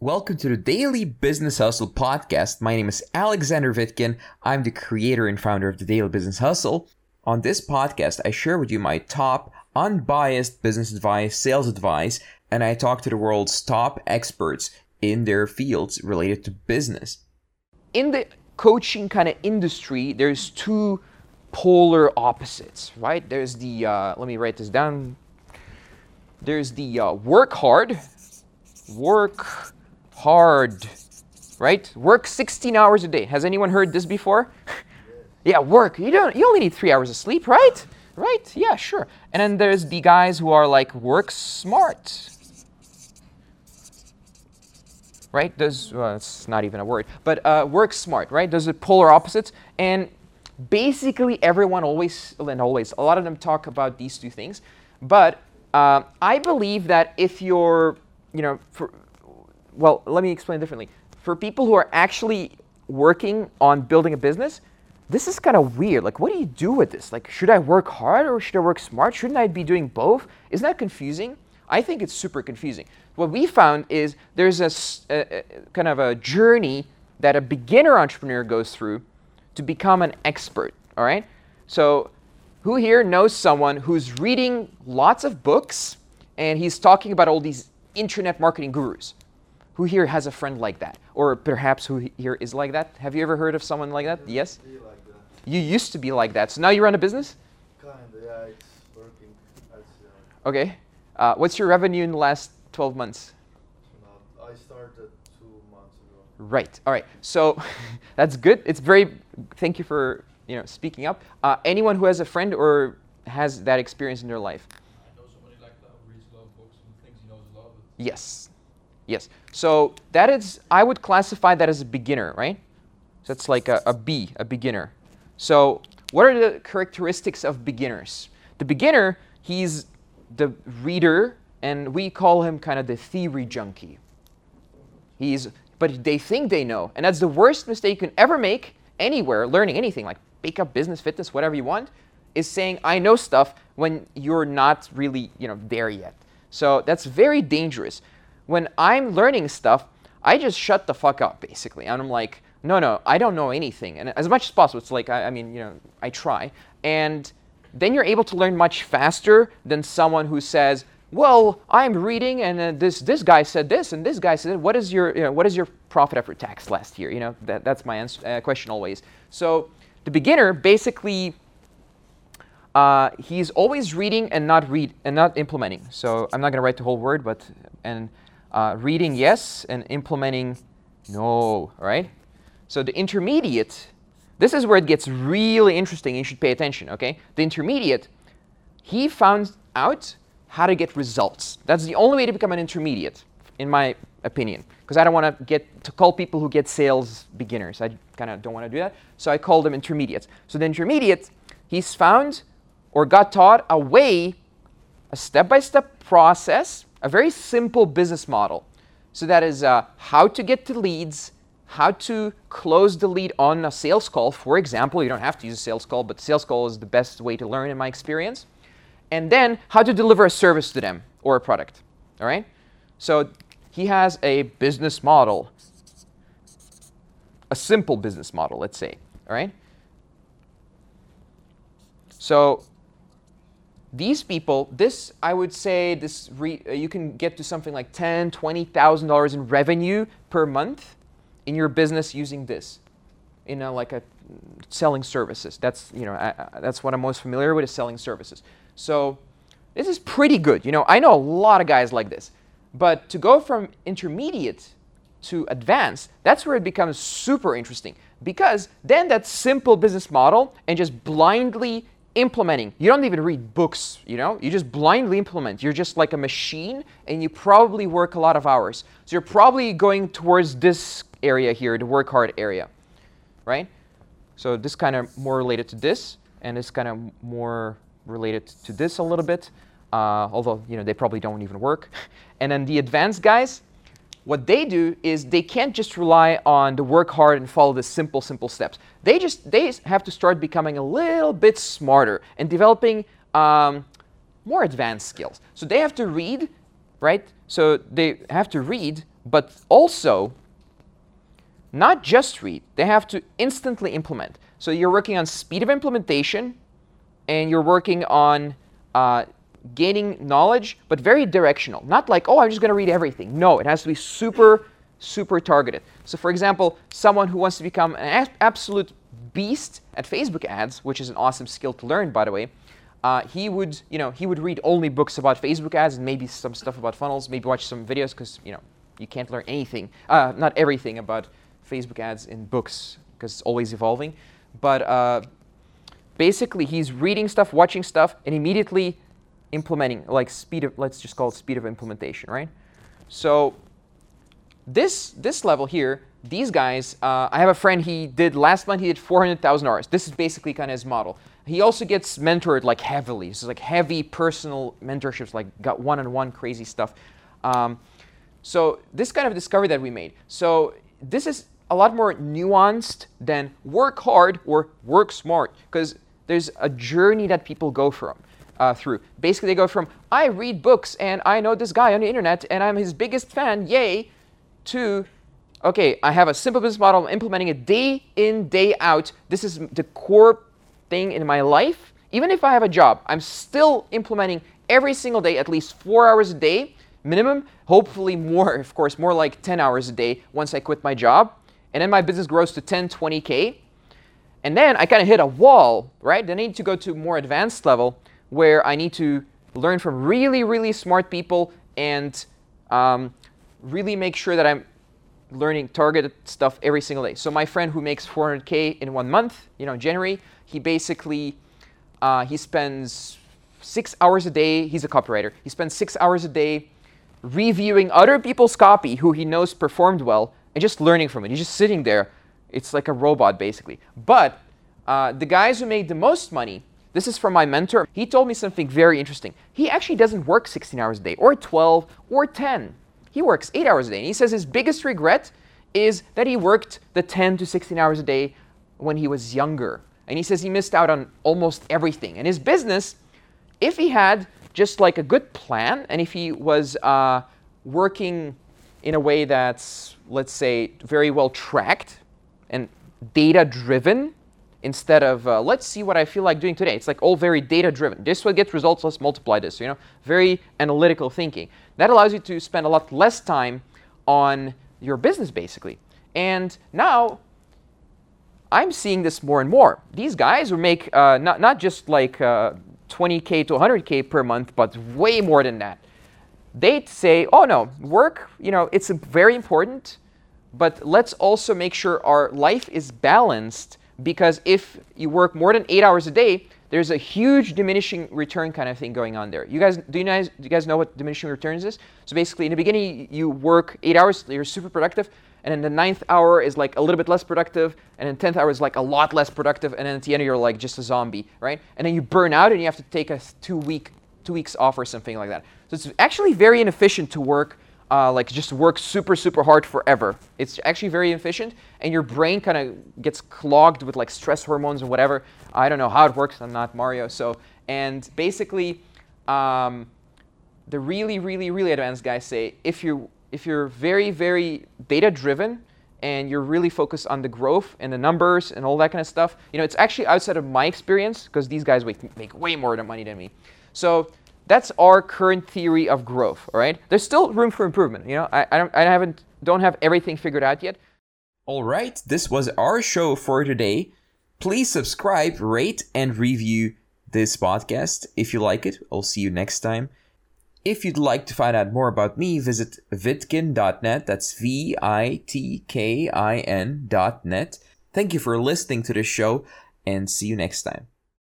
Welcome to the Daily Business Hustle podcast. My name is Aleksander Vitkin. I'm the creator and founder of the Daily Business Hustle. On this podcast, I share with you my top unbiased business advice, sales advice, and I talk to the world's top experts in their fields related to business. In the coaching kind of industry, there's two polar opposites, right? There's the, uh, let me write this down. There's the uh, work hard, work hard, right? Work 16 hours a day. Has anyone heard this before? yeah, work. You don't. You only need three hours of sleep, right? Right? Yeah, sure. And then there's the guys who are like work smart. Right? Those. Well, it's not even a word, but uh, work smart. Right? Those are polar opposites, and basically everyone always and always a lot of them talk about these two things, but uh, I believe that if you're, you know, for, well, let me explain differently. For people who are actually working on building a business, this is kind of weird. Like, what do you do with this? Like, should I work hard or should I work smart? Shouldn't I be doing both? Isn't that confusing? I think it's super confusing. What we found is there's a, a, a kind of a journey that a beginner entrepreneur goes through to become an expert. All right. So, who here knows someone who's reading lots of books and he's talking about all these internet marketing gurus? Who here has a friend like that? Or perhaps who here is like that? Have you ever heard of someone like that? Yes? Like that. You used to be like that. So now you run a business? Kinda, yeah, it's working. As, uh, Okay. Uh, what's your revenue in the last 12 months? I started two months ago. Right. All right. So that's good. It's very. Thank you for you know speaking up. Uh, anyone who has a friend or has that experience in their life? I know somebody like that who reads a lot of books and thinks he knows a lot, but Yes. Yes. So that is, I would classify that as a beginner, right? So it's like a, a B, a beginner. So what are the characteristics of beginners? The beginner, he's the reader, and we call him kind of the theory junkie. He's, but they think they know, and that's the worst mistake you can ever make anywhere, learning anything like makeup, business, fitness, whatever you want, is saying I know stuff when you're not really, you know, there yet. So that's very dangerous. When I'm learning stuff, I just shut the fuck up basically, and I'm like, no, no, I don't know anything, and as much as possible, it's like I, I mean, you know, I try, and then you're able to learn much faster than someone who says, well, I'm reading, and uh, this this guy said this, and this guy said, what is your you know, what is your profit after tax last year? You know, that, that's my answer, uh, question always. So the beginner basically uh, he's always reading and not read and not implementing. So I'm not going to write the whole word, but and uh, reading yes and implementing no. Right. So the intermediate, this is where it gets really interesting. You should pay attention. Okay. The intermediate, he found out how to get results. That's the only way to become an intermediate, in my opinion. Because I don't want to get to call people who get sales beginners. I kind of don't want to do that. So I call them intermediates. So the intermediate, he's found or got taught a way, a step-by-step process, a very simple business model. So that is uh, how to get to leads, how to close the lead on a sales call. For example, you don't have to use a sales call, but sales call is the best way to learn in my experience. And then how to deliver a service to them or a product. All right? So he has a business model, a simple business model, let's say. All right? So these people, this I would say, this re, uh, you can get to something like ten, twenty thousand dollars in revenue per month in your business using this, in a, like a selling services. That's you know I, I- that's what I'm most familiar with is selling services. So this is pretty good. You know I know a lot of guys like this, but to go from intermediate to advanced, that's where it becomes super interesting because then that simple business model and just blindly implementing. You don't even read books, you know? You just blindly implement. You're just like a machine and you probably work a lot of hours. So you're probably going towards this area here, the work hard area, right? So this kind of more related to this and this kind of more related to this a little bit. Uh, although, you know, they probably don't even work. And then the advanced guys, what they do is they can't just rely on the work hard and follow the simple simple steps. They just they have to start becoming a little bit smarter and developing um, more advanced skills. So they have to read right? So they have to read but also not just read, they have to instantly implement. So you're working on speed of implementation and you're working on uh, gaining knowledge, but very directional. Not like, oh, I'm just going to read everything. No, it has to be super, super targeted. So, for example, someone who wants to become an absolute beast at Facebook ads, which is an awesome skill to learn, by the way, uh, he would, you know, he would read only books about Facebook ads and maybe some stuff about funnels, maybe watch some videos because, you know, you can't learn anything, uh, not everything about Facebook ads in books because it's always evolving. But uh, basically, he's reading stuff, watching stuff, and immediately implementing, like speed of, let's just call it speed of implementation, right? So this this level here, these guys, uh, I have a friend. He did last month. He did 400,000 hours. This is basically kind of his model. He also gets mentored like heavily. So like heavy personal mentorships, like got one-on-one crazy stuff. Um, so this kind of discovery that we made. So this is a lot more nuanced than work hard or work smart because there's a journey that people go from uh, through. Basically, they go from I read books and I know this guy on the internet and I'm his biggest fan, yay, to okay, I have a simple business model, I'm implementing it day in, day out. This is the core thing in my life. Even if I have a job, I'm still implementing every single day, at least four hours a day, minimum, hopefully more, of course, more like 10 hours a day once I quit my job. And then my business grows to 10, 20K. And then I kind of hit a wall, right? Then I need to go to more advanced level where I need to learn from really, really smart people and um, really make sure that I'm learning targeted stuff every single day. So my friend who makes 400k in one month, you know, January, he basically uh, he spends six hours a day. He's a copywriter. He spends six hours a day reviewing other people's copy who he knows performed well and just learning from it. He's just sitting there. It's like a robot basically. But uh, the guys who made the most money, this is from my mentor. He told me something very interesting. He actually doesn't work 16 hours a day or 12 or 10. He works eight hours a day. And he says his biggest regret is that he worked the 10 to 16 hours a day when he was younger. And he says he missed out on almost everything. And his business, if he had just like a good plan, and if he was uh, working in a way that's, let's say, very well tracked and data driven, instead of uh, let's see what I feel like doing today. It's like all very data driven. This will get results, let's multiply this, you know, very analytical thinking. That allows you to spend a lot less time on your business basically. And now I'm seeing this more and more. These guys who make uh, not, not just like uh, 20K to 100K per month, but way more than that. They say, oh no, work, you know, it's very important, but let's also make sure our life is balanced because if you work more than eight hours a day, there's a huge diminishing return kind of thing going on there. You guys, do you guys, do you guys know what diminishing returns is? So basically, in the beginning, you work eight hours, you're super productive, and then the ninth hour is like a little bit less productive, and then tenth hour is like a lot less productive, and then at the end you're like just a zombie, right? And then you burn out, and you have to take a two week, two weeks off or something like that. So it's actually very inefficient to work uh, like just work super super hard forever. It's actually very efficient, and your brain kind of gets clogged with like stress hormones and whatever. I don't know how it works. I'm not Mario, so and basically, um, the really really really advanced guys say if you if you're very very data driven and you're really focused on the growth and the numbers and all that kind of stuff, you know, it's actually outside of my experience because these guys make, make way more money than me. So that's our current theory of growth. All right, there's still room for improvement. You know, I, I don't I haven't don't have everything figured out yet. All right, this was our show for today. Please subscribe, rate, and review this podcast if you like it. I'll see you next time. If you'd like to find out more about me, visit vitkin.net. That's V I T K I N.net. Thank you for listening to this show and see you next time.